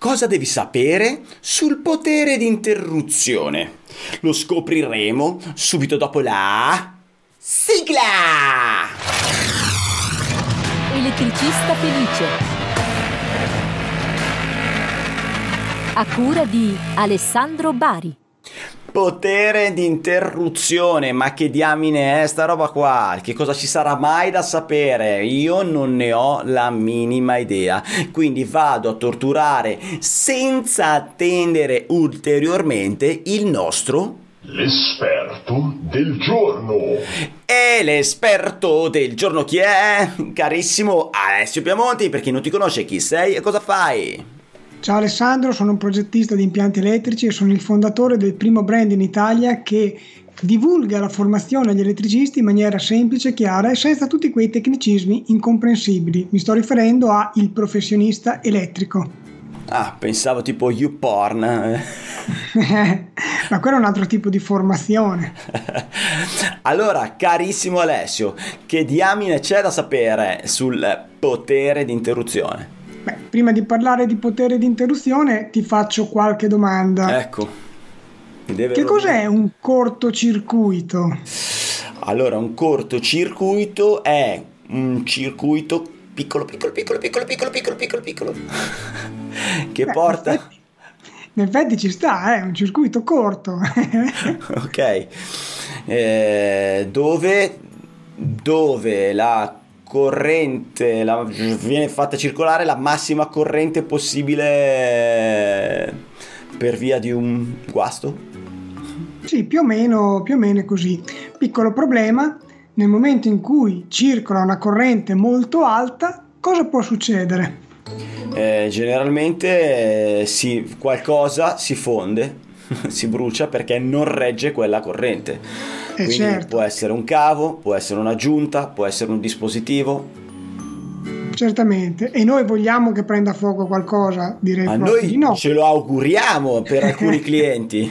cosa devi sapere sul potere di interruzione? Lo scopriremo subito dopo la sigla! Elettricista felice. A cura di Alessandro Bari. Potere di interruzione, ma che diamine è sta roba qua? Che cosa ci sarà mai da sapere? Io non ne ho la minima idea. Quindi vado a torturare senza attendere ulteriormente il nostro L'esperto del giorno. E l'esperto del giorno chi è? Carissimo Alessio Piamonti, per chi non ti conosce chi sei e cosa fai? Ciao Alessandro, sono un progettista di impianti elettrici e sono il fondatore del primo brand in Italia che divulga la formazione agli elettricisti in maniera semplice, chiara e senza tutti quei tecnicismi incomprensibili. Mi sto riferendo a Il professionista elettrico. Ah, pensavo tipo YouPorn. Ma quello è un altro tipo di formazione. allora, carissimo Alessio, che diamine c'è da sapere sul potere di interruzione? Beh, prima di parlare di potere di interruzione ti faccio qualche domanda. Ecco. Che cos'è un cortocircuito? Allora, un cortocircuito è un circuito piccolo, piccolo, piccolo, piccolo, piccolo, piccolo, piccolo, piccolo, che Beh, porta... In effetti, ci sta, è eh? un circuito corto. ok. Eh, dove, dove la corrente la, viene fatta circolare la massima corrente possibile per via di un guasto? Sì, più o meno, più o meno è così. Piccolo problema, nel momento in cui circola una corrente molto alta, cosa può succedere? Eh, generalmente eh, si, qualcosa si fonde, si brucia perché non regge quella corrente eh Quindi certo. può essere un cavo, può essere un'aggiunta, può essere un dispositivo. Certamente, e noi vogliamo che prenda fuoco qualcosa, direi Ma noi di no. ce lo auguriamo per alcuni clienti.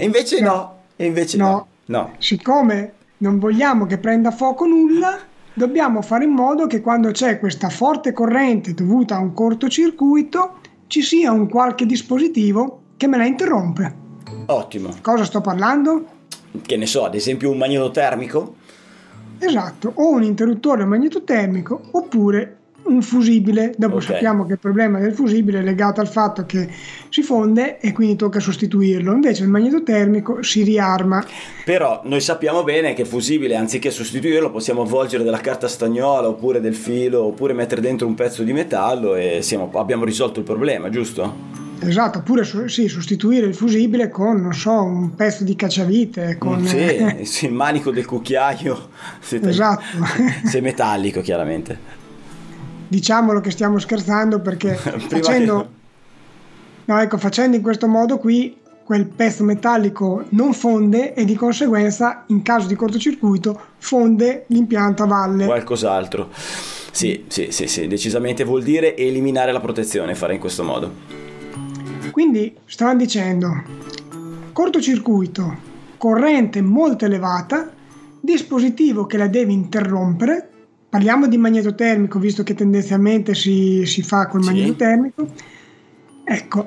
invece no, e invece no. no. no. Siccome non vogliamo che prenda fuoco nulla, dobbiamo fare in modo che quando c'è questa forte corrente dovuta a un cortocircuito ci sia un qualche dispositivo che me la interrompe. Ottimo. Cosa sto parlando? Che ne so, ad esempio un magnetotermico? Esatto, o un interruttore magnetotermico oppure un fusibile. Dopo okay. sappiamo che il problema del fusibile è legato al fatto che si fonde e quindi tocca sostituirlo. Invece il magnetotermico si riarma. Però noi sappiamo bene che fusibile, anziché sostituirlo, possiamo avvolgere della carta stagnola oppure del filo oppure mettere dentro un pezzo di metallo e siamo, abbiamo risolto il problema, giusto? Esatto, oppure sì, sostituire il fusibile con, non so, un pezzo di cacciavite. Con... Sì, sì, il manico del cucchiaio. Esatto. Se metallico, chiaramente. Diciamolo che stiamo scherzando perché facendo, che... no, ecco, facendo in questo modo qui quel pezzo metallico non fonde e di conseguenza in caso di cortocircuito fonde l'impianto a valle. Qualcos'altro. Sì, sì, sì, sì, decisamente vuol dire eliminare la protezione fare in questo modo. Quindi stavano dicendo cortocircuito, corrente molto elevata, dispositivo che la deve interrompere, parliamo di magnetotermico visto che tendenzialmente si, si fa col sì. magnetotermico, ecco,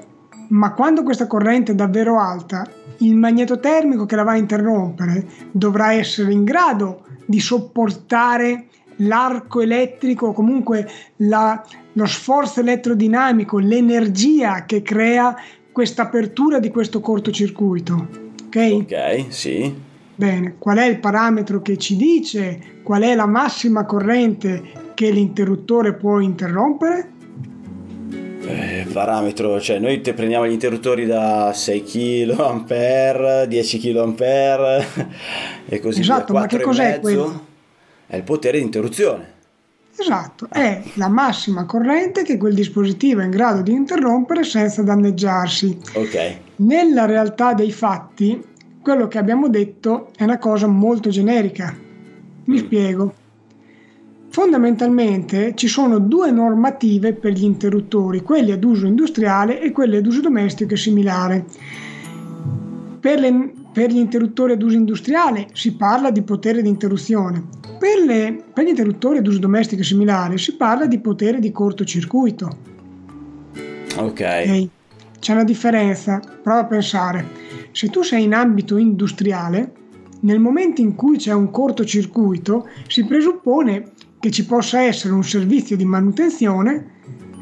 ma quando questa corrente è davvero alta, il magnetotermico che la va a interrompere dovrà essere in grado di sopportare l'arco elettrico, comunque la, lo sforzo elettrodinamico, l'energia che crea questa apertura di questo cortocircuito. Ok? Ok, sì. Bene, qual è il parametro che ci dice qual è la massima corrente che l'interruttore può interrompere? Eh, parametro, cioè noi te prendiamo gli interruttori da 6 kA, 10 kA e così esatto, via. ma che cos'è quello? È il potere di interruzione. Esatto, è la massima corrente che quel dispositivo è in grado di interrompere senza danneggiarsi. Ok. Nella realtà dei fatti, quello che abbiamo detto è una cosa molto generica. Mi mm. spiego. Fondamentalmente ci sono due normative per gli interruttori, quelli ad uso industriale e quelli ad uso domestico e similare. Per, le, per gli interruttori ad uso industriale si parla di potere di interruzione, per, le, per gli interruttori ad uso domestico e similare si parla di potere di cortocircuito. Ok. ok? C'è una differenza, prova a pensare. Se tu sei in ambito industriale, nel momento in cui c'è un cortocircuito, si presuppone che ci possa essere un servizio di manutenzione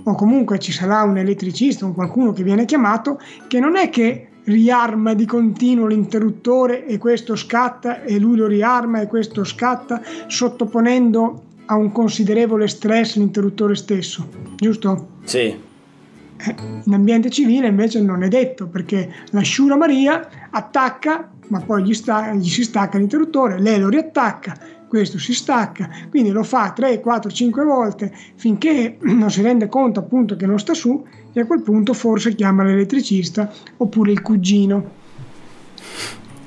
o comunque ci sarà un elettricista o qualcuno che viene chiamato che non è che riarma di continuo l'interruttore e questo scatta e lui lo riarma e questo scatta sottoponendo a un considerevole stress l'interruttore stesso, giusto? Sì. Eh, in ambiente civile invece non è detto perché la Maria attacca ma poi gli, sta, gli si stacca l'interruttore, lei lo riattacca, questo si stacca, quindi lo fa 3, 4, 5 volte finché non si rende conto appunto che non sta su e a quel punto forse chiama l'elettricista oppure il cugino.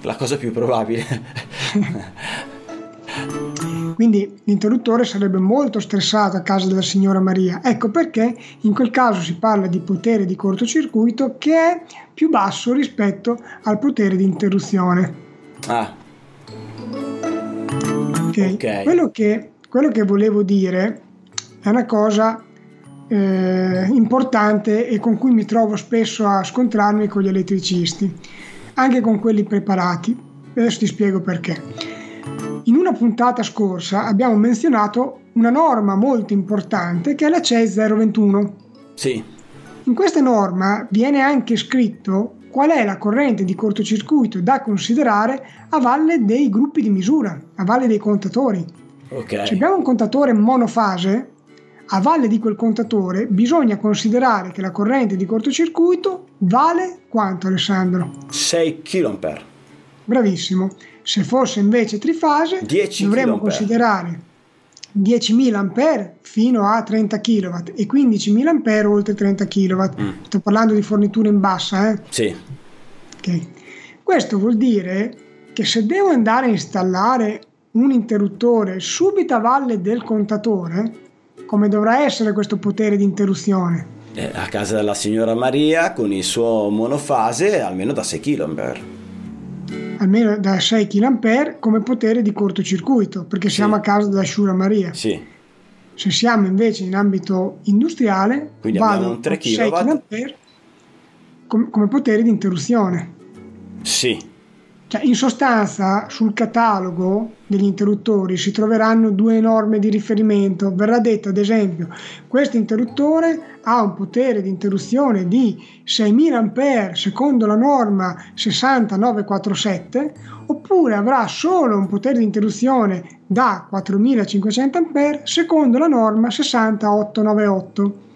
La cosa più probabile. Quindi l'interruttore sarebbe molto stressato a casa della signora Maria. Ecco perché in quel caso si parla di potere di cortocircuito che è più basso rispetto al potere di interruzione. Ah. Okay. Ok. Quello, che, quello che volevo dire è una cosa eh, importante e con cui mi trovo spesso a scontrarmi con gli elettricisti, anche con quelli preparati. Adesso ti spiego perché. In una puntata scorsa abbiamo menzionato una norma molto importante che è la CES 021. Sì. In questa norma viene anche scritto qual è la corrente di cortocircuito da considerare a valle dei gruppi di misura, a valle dei contatori. Ok. Se abbiamo un contatore monofase, a valle di quel contatore bisogna considerare che la corrente di cortocircuito vale quanto Alessandro? 6 kA. Bravissimo. Se fosse invece trifase, 10 dovremmo kA. considerare 10.000 A fino a 30 kW e 15.000 A oltre 30 kW. Mm. Sto parlando di forniture in bassa. Eh? Sì. Ok. Questo vuol dire che se devo andare a installare un interruttore subito a valle del contatore, come dovrà essere questo potere di interruzione? Eh, a casa della signora Maria con il suo monofase almeno da 6 kA. Almeno da 6 kA come potere di cortocircuito, perché siamo a casa della Sciura Maria. Sì. Se siamo invece in ambito industriale, Quindi abbiamo un 3 a 6 kW. kA com- come potere di interruzione. Sì. Cioè, in sostanza, sul catalogo degli interruttori si troveranno due norme di riferimento. Verrà detto, ad esempio, questo interruttore ha un potere di interruzione di 6000 A secondo la norma 60947, oppure avrà solo un potere di interruzione da 4500 A secondo la norma 60898.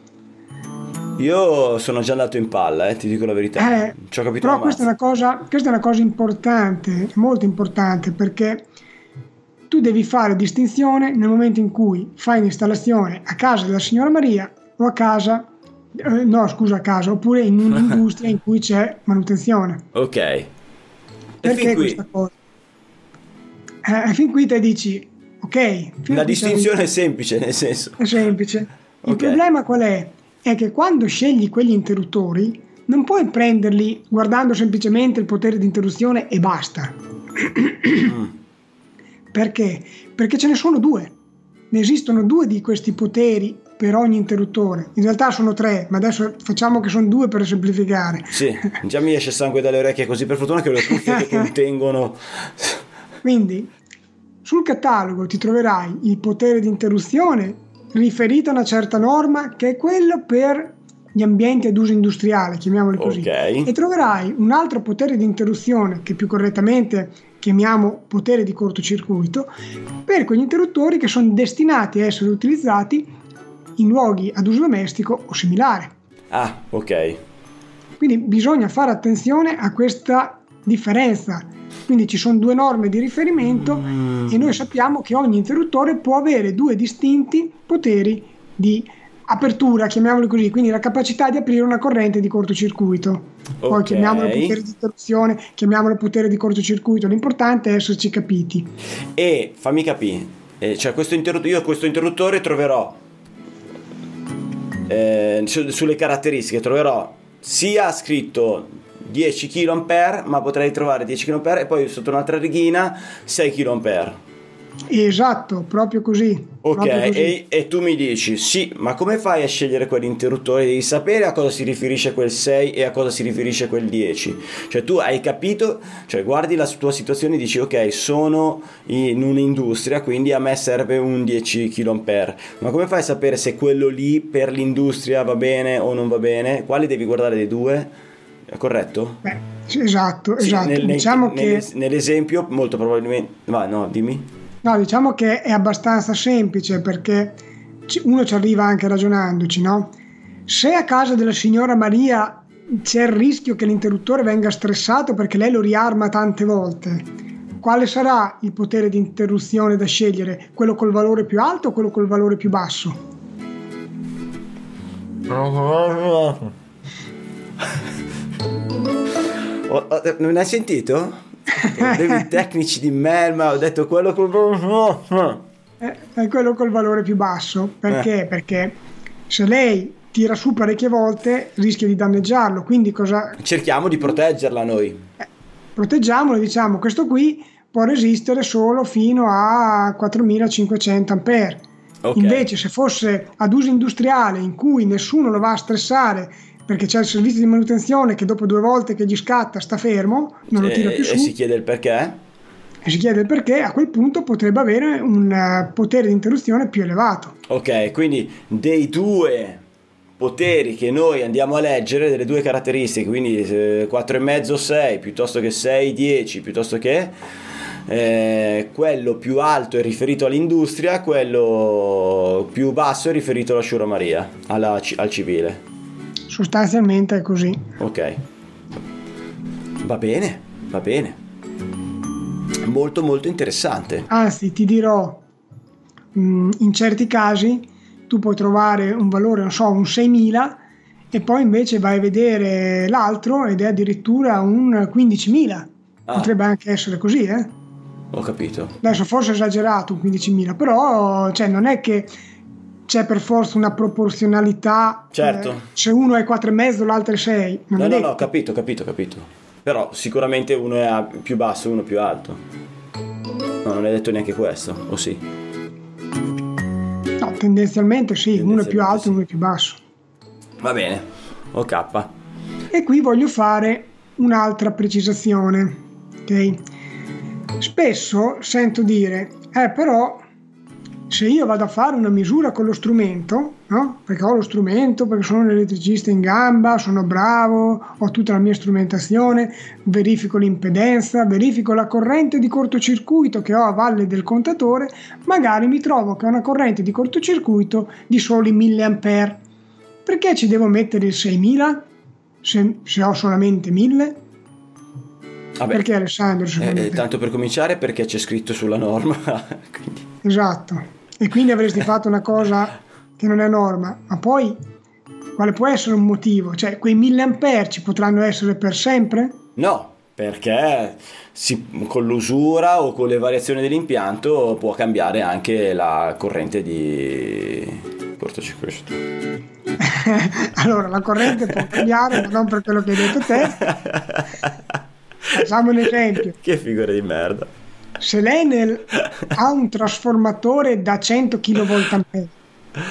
Io sono già andato in palla, eh, ti dico la verità. Eh, Ci ho capito però questa è, una cosa, questa è una cosa importante, molto importante, perché tu devi fare distinzione nel momento in cui fai l'installazione a casa della signora Maria o a casa, eh, no scusa, a casa, oppure in un'industria in cui c'è manutenzione. Ok. E Perché fin qui questa cosa? Eh, fin qui te dici, ok, la distinzione è semplice, nel senso. è semplice. Il problema qual è? È che quando scegli quegli interruttori non puoi prenderli guardando semplicemente il potere di interruzione e basta. Perché? Perché ce ne sono due. Ne esistono due di questi poteri per ogni interruttore. In realtà sono tre, ma adesso facciamo che sono due per semplificare. Sì, già mi esce sangue dalle orecchie così, per fortuna che ho le cuffie che contengono... Quindi sul catalogo ti troverai il potere di interruzione riferito a una certa norma che è quello per gli ambienti ad uso industriale, chiamiamoli così. Ok. E troverai un altro potere di interruzione che più correttamente chiamiamo potere di cortocircuito per quegli interruttori che sono destinati a essere utilizzati in luoghi ad uso domestico o similare. Ah, ok. Quindi bisogna fare attenzione a questa differenza. Quindi ci sono due norme di riferimento e noi sappiamo che ogni interruttore può avere due distinti poteri di apertura, chiamiamoli così, quindi la capacità di aprire una corrente di cortocircuito. Poi Ok. chiamiamolo potere di interruzione, chiamiamolo potere di cortocircuito, l'importante è esserci capiti. E fammi capire, eh, cioè questo interruttore, io questo interruttore troverò eh, su- sulle caratteristiche troverò sia scritto 10 kA, ma potrei trovare 10 kA e poi sotto un'altra righina 6 kA. Esatto, proprio così. Ok, proprio così. e, e tu mi dici, sì, ma come fai a scegliere quell'interruttore? Devi sapere a cosa si riferisce quel 6 e a cosa si riferisce quel 10. Cioè tu hai capito, cioè guardi la tua situazione e dici, ok, sono in un'industria, quindi a me serve un 10 kA. Ma come fai a sapere se quello lì per l'industria va bene o non va bene? Quali devi guardare dei due? È corretto? Beh, esatto, Sì, esatto. nel- nel- diciamo che... nell'es- nell'esempio molto probabilmente... Va, no, dimmi. No, diciamo che è abbastanza semplice perché uno ci arriva anche ragionandoci, no? Se a casa della signora Maria c'è il rischio che l'interruttore venga stressato perché lei lo riarma tante volte, quale sarà il potere di interruzione da scegliere? Quello col valore più alto o quello col valore più basso? Oh, oh, non hai sentito? Problemi tecnici di Melma, ho detto quello con... Eh, È quello col valore più basso. Perché? Perché se lei tira su parecchie volte rischia di danneggiarlo, quindi cosa, Cerchiamo di proteggerla noi. proteggiamolo, diciamo questo qui può resistere solo fino a 4500 ampere. Ok. Invece se fosse ad uso industriale in cui nessuno lo va a stressare perché c'è il servizio di manutenzione che dopo due volte che gli scatta sta fermo, non lo tira E, più su e si chiede il perché? e si chiede il perché, a quel punto potrebbe avere un eh, potere di interruzione più elevato. Ok, quindi dei due poteri che noi andiamo a leggere, delle due caratteristiche, quindi eh, 4,5 6 piuttosto che 6 10 piuttosto che eh, quello più alto è riferito all'industria, quello più basso è riferito alla Shura Maria, alla al civile. Sostanzialmente è così. Ok. Va bene, va bene. Molto molto interessante. Anzi, ti dirò, mh, in certi casi tu puoi trovare un valore, non so, un 6.000 e poi invece vai a vedere l'altro ed è addirittura un 15.000. Ah. Potrebbe anche essere così, eh? Ho capito. Adesso forse esagerato un 15.000, però cioè, non è che c'è per forza una proporzionalità. Certo. eh, se uno è 4,5 l'altro è 6. Non No, no, detto. no, capito, capito, capito. Però sicuramente uno è più basso, uno più alto. No, non è detto neanche questo, o sì? No, tendenzialmente sì, uno è più Tendenzialmente alto sì. uno è più basso. Va bene. Ok. E qui voglio fare un'altra precisazione. ok? Spesso sento dire, eh però se io vado a fare una misura con lo strumento, no? perché ho lo strumento, perché sono un elettricista in gamba, sono bravo, ho tutta la mia strumentazione, verifico l'impedenza, verifico la corrente di cortocircuito che ho a valle del contatore, magari mi trovo che ho una corrente di cortocircuito di soli 1000 ampere. Perché ci devo mettere il 6000 se, se ho solamente 1000? Vabbè. Perché Alessandro Eh, eh, tanto per cominciare perché c'è scritto sulla norma. Quindi, Esatto. E quindi avresti fatto una cosa che non è norma. Ma poi quale può essere un motivo? Cioè quei 1000 ampere ci potranno essere per sempre? no, perché si- con l'usura o con le variazioni dell'impianto può cambiare anche la corrente di cortocircuito. allora la corrente può cambiare, ma non per quello che hai detto te. Facciamo un esempio. che figura di merda. Se lei nel- ha un trasformatore da 100 kV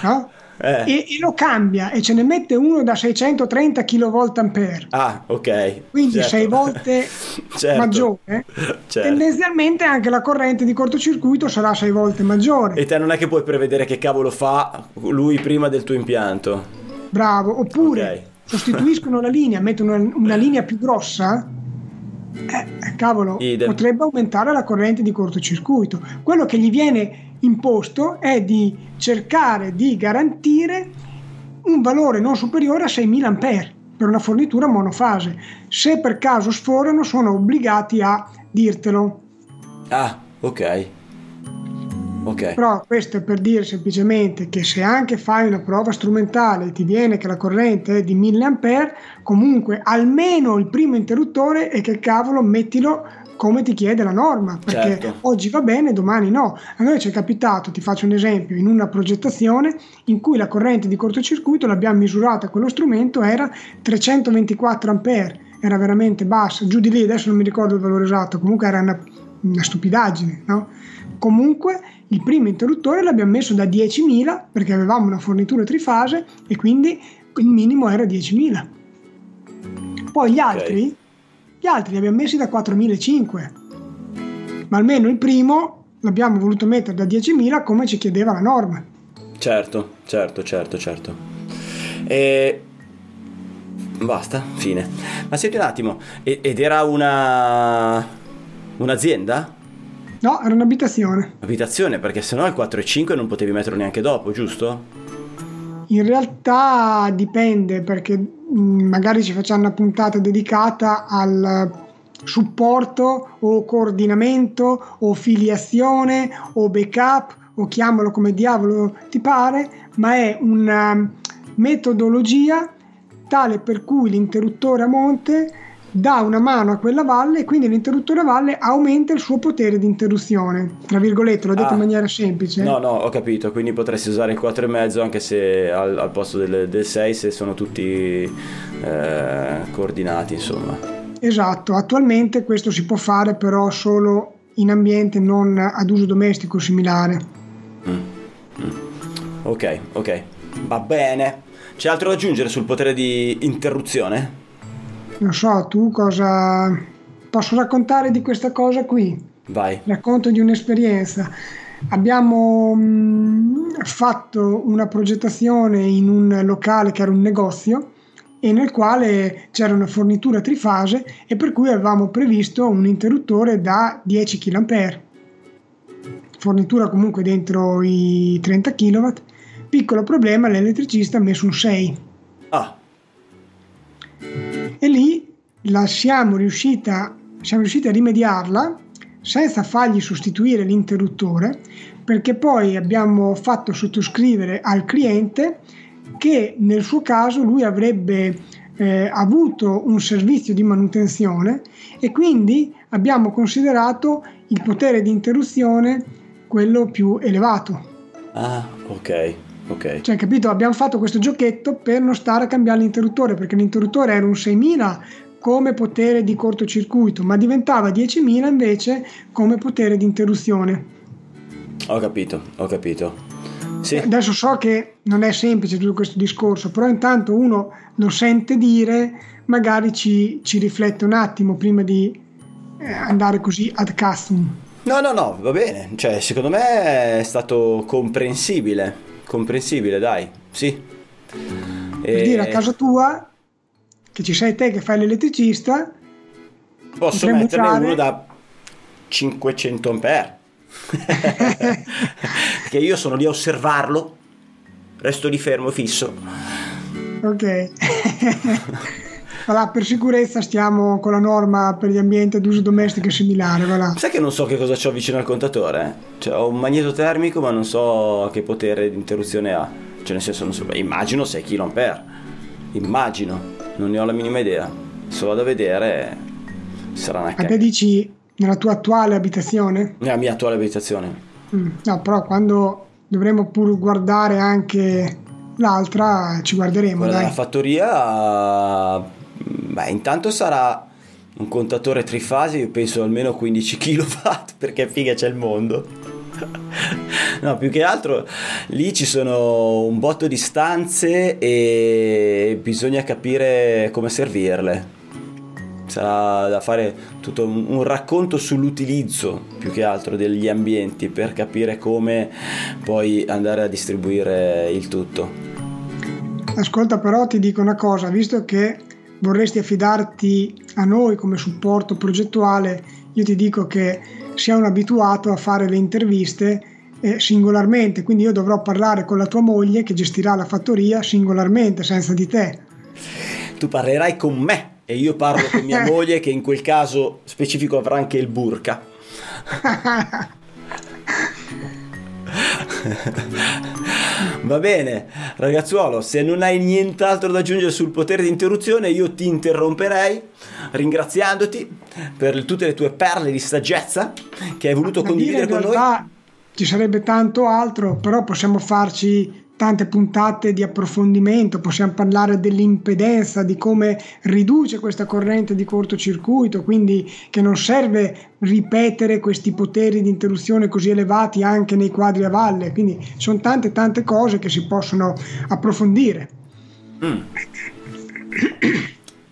no? Eh. e, e lo cambia e ce ne mette uno da 630 kV Ah, ok. quindi certo. 6 volte Certo. maggiore, Certo. tendenzialmente anche la corrente di cortocircuito sarà 6 volte maggiore. E te non è che puoi prevedere che cavolo fa lui prima del tuo impianto. Bravo. Oppure Ok. sostituiscono la linea, mettono una, una linea più grossa. Eh, cavolo, Idem. potrebbe aumentare la corrente di cortocircuito. Quello che gli viene imposto è di cercare di garantire un valore non superiore a 6000 ampere per una fornitura monofase. Se per caso sforano, sono obbligati a dirtelo. Ah, ok. Ok. Però questo è per dire semplicemente che se anche fai una prova strumentale e ti viene che la corrente è di 1000 ampere, comunque almeno il primo interruttore è che cavolo mettilo come ti chiede la norma, perché Certo. oggi va bene, domani no. A noi ci è capitato, ti faccio un esempio, in una progettazione in cui la corrente di cortocircuito l'abbiamo misurata con lo strumento era 324 ampere, era veramente bassa, giù di lì adesso non mi ricordo il valore esatto, comunque era una, una stupidaggine, no? Comunque il primo interruttore l'abbiamo messo da 10.000 perché avevamo una fornitura trifase e quindi il minimo era 10.000. Poi gli altri, okay. gli altri li abbiamo messi da 4.500, ma almeno il primo l'abbiamo voluto mettere da 10.000 come ci chiedeva la norma. Certo, certo, certo, certo. E... Basta, fine. Ma senti un attimo, ed era una... un'azienda? No, era un'abitazione. Abitazione, perché sennò il 4 e 5 non potevi metterlo neanche dopo, giusto? In realtà dipende, perché mm, magari ci facciamo una puntata dedicata al supporto o coordinamento o filiazione o backup o chiamalo come diavolo ti pare, ma è una metodologia tale per cui l'interruttore a monte dà una mano a quella valle e quindi l'interruttore a valle aumenta il suo potere di interruzione. Tra virgolette, l'ho detto ah, in maniera semplice. No, no, ho capito, quindi potresti usare il 4,5 anche se al, al posto del, del, 6 se sono tutti eh, coordinati, insomma. Esatto, attualmente questo si può fare però solo in ambiente non ad uso domestico similare. Mm. Mm. Ok, ok, va bene. C'è altro da aggiungere sul potere di interruzione? Non so, tu cosa posso raccontare di questa cosa qui? Vai. Racconto di un'esperienza. Abbiamo mh, mm, fatto una progettazione in un locale che era un negozio e nel quale c'era una fornitura trifase e per cui avevamo previsto un interruttore da 10 kA. Fornitura comunque dentro i 30 kW. Piccolo problema, l'elettricista ha messo un 6. Ah e lì la siamo, riuscita, siamo riusciti a rimediarla senza fargli sostituire l'interruttore perché poi abbiamo fatto sottoscrivere al cliente che nel suo caso lui avrebbe eh, avuto un servizio di manutenzione e quindi abbiamo considerato il potere di interruzione quello più elevato. Ah, ok. Ok. Cioè, capito? Abbiamo fatto questo giochetto per non stare a cambiare l'interruttore, perché l'interruttore era un 6000 come potere di cortocircuito, ma diventava 10.000 invece come potere di interruzione. Ho capito, ho capito. Sì. Adesso so che non è semplice tutto questo discorso, però intanto uno lo sente dire, magari ci, ci riflette un attimo prima di eh, andare così ad custom. No, no, no, va bene, cioè secondo me è stato comprensibile comprensibile, dai, sì. Per e... dire a casa tua, che ci sei te che fai l'elettricista, posso metterne usare... uno da 500 ampere. che io sono lì a osservarlo, resto lì fermo fisso. Ok. Voilà, per sicurezza stiamo con la norma per gli ambienti ad uso domestico e similare. Voilà. Sai che non so che cosa ho vicino al contatore? Cioè, ho un magneto termico, ma non so che potere di interruzione ha. Cioè, nel senso, non so, immagino 6 kA. Immagino, non ne ho la minima idea. Se vado a vedere, sarà una cagata. A te dici nella tua attuale abitazione? Nella mia attuale abitazione. Mm, no, però quando dovremo pur guardare anche l'altra, ci guarderemo. Quella dai. della fattoria Beh, intanto sarà un contatore trifasi, io penso almeno 15 kW, perché figa c'è il mondo. no, più che altro lì ci sono un botto di stanze e bisogna capire come servirle. Sarà da fare tutto un, un racconto sull'utilizzo più che altro degli ambienti per capire come poi andare a distribuire il tutto. Ascolta, però ti dico una cosa, visto che vorresti affidarti a noi come supporto progettuale, io ti dico che siamo abituato a fare le interviste eh, singolarmente, quindi io dovrò parlare con la tua moglie che gestirà la fattoria singolarmente, senza di te. Tu parlerai con me e io parlo con mia moglie che in quel caso specifico avrà anche il burka. Va bene, ragazzuolo, se non hai nient'altro da aggiungere sul potere di interruzione, io ti interromperei ringraziandoti per tutte le tue perle di saggezza che hai voluto Ma condividere con noi. Ci sarebbe tanto altro, però possiamo farci tante puntate di approfondimento, possiamo parlare dell'impedenza, di come riduce questa corrente di cortocircuito, quindi che non serve ripetere questi poteri di interruzione così elevati anche nei quadri a valle, quindi sono tante tante cose che si possono approfondire. Mm.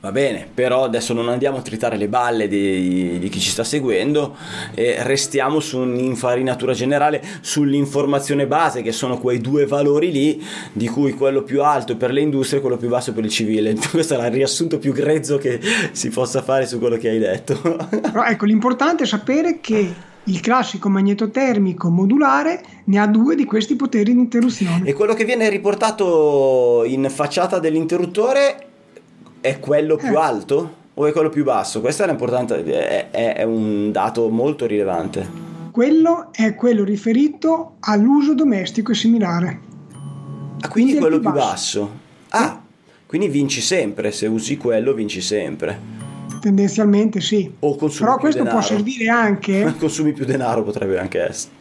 Va bene, però adesso non andiamo a tritare le balle di, di chi ci sta seguendo e restiamo su un'infarinatura generale, sull'informazione base, che sono quei due valori lì, di cui quello più alto è per le industrie e quello più basso per il civile. Questo è il riassunto più grezzo che si possa fare su quello che hai detto. Però ecco, l'importante è sapere che il classico magnetotermico modulare ne ha due di questi poteri di interruzione. E quello che viene riportato in facciata dell'interruttore è quello più eh. alto o è quello più basso? Questo è, è, è un dato molto rilevante. Quello è quello riferito all'uso domestico e similare. Ah, quindi, quindi quello più basso. basso. Ah, quindi vinci sempre, se usi quello vinci sempre. Tendenzialmente sì. O consumi Però questo denaro. può servire anche... consumi più denaro potrebbe anche essere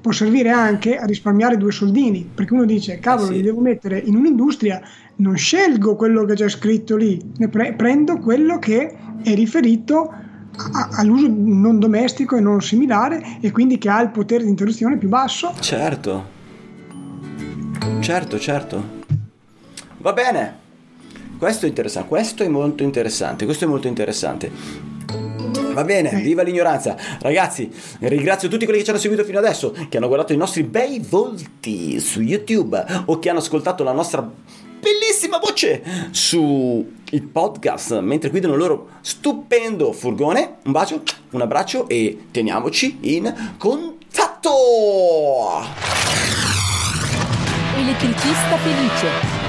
può servire anche a risparmiare due soldini, perché uno dice, cavolo, eh sì. li devo mettere in un'industria, non scelgo quello che c'è scritto lì, ne pre- prendo quello che è riferito a- all'uso non domestico e non similare e quindi che ha il potere di interruzione più basso. Certo, certo, certo. Va bene. Questo è interessante, questo è molto interessante, questo è molto interessante. Va bene, viva l'ignoranza. Ragazzi, ringrazio tutti quelli che ci hanno seguito fino adesso, che hanno guardato i nostri bei volti su YouTube o che hanno ascoltato la nostra bellissima voce su il podcast mentre guidano il loro stupendo furgone. Un bacio, un abbraccio e teniamoci in contatto. Elettricista felice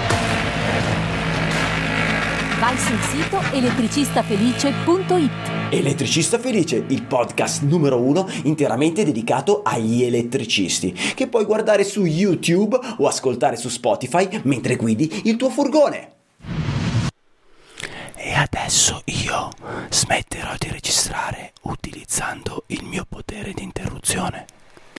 vai sul sito elettricistafelice.it. Elettricista Felice, il podcast numero uno interamente dedicato agli elettricisti, che puoi guardare su YouTube o ascoltare su Spotify mentre guidi il tuo furgone. E adesso io smetterò di registrare utilizzando il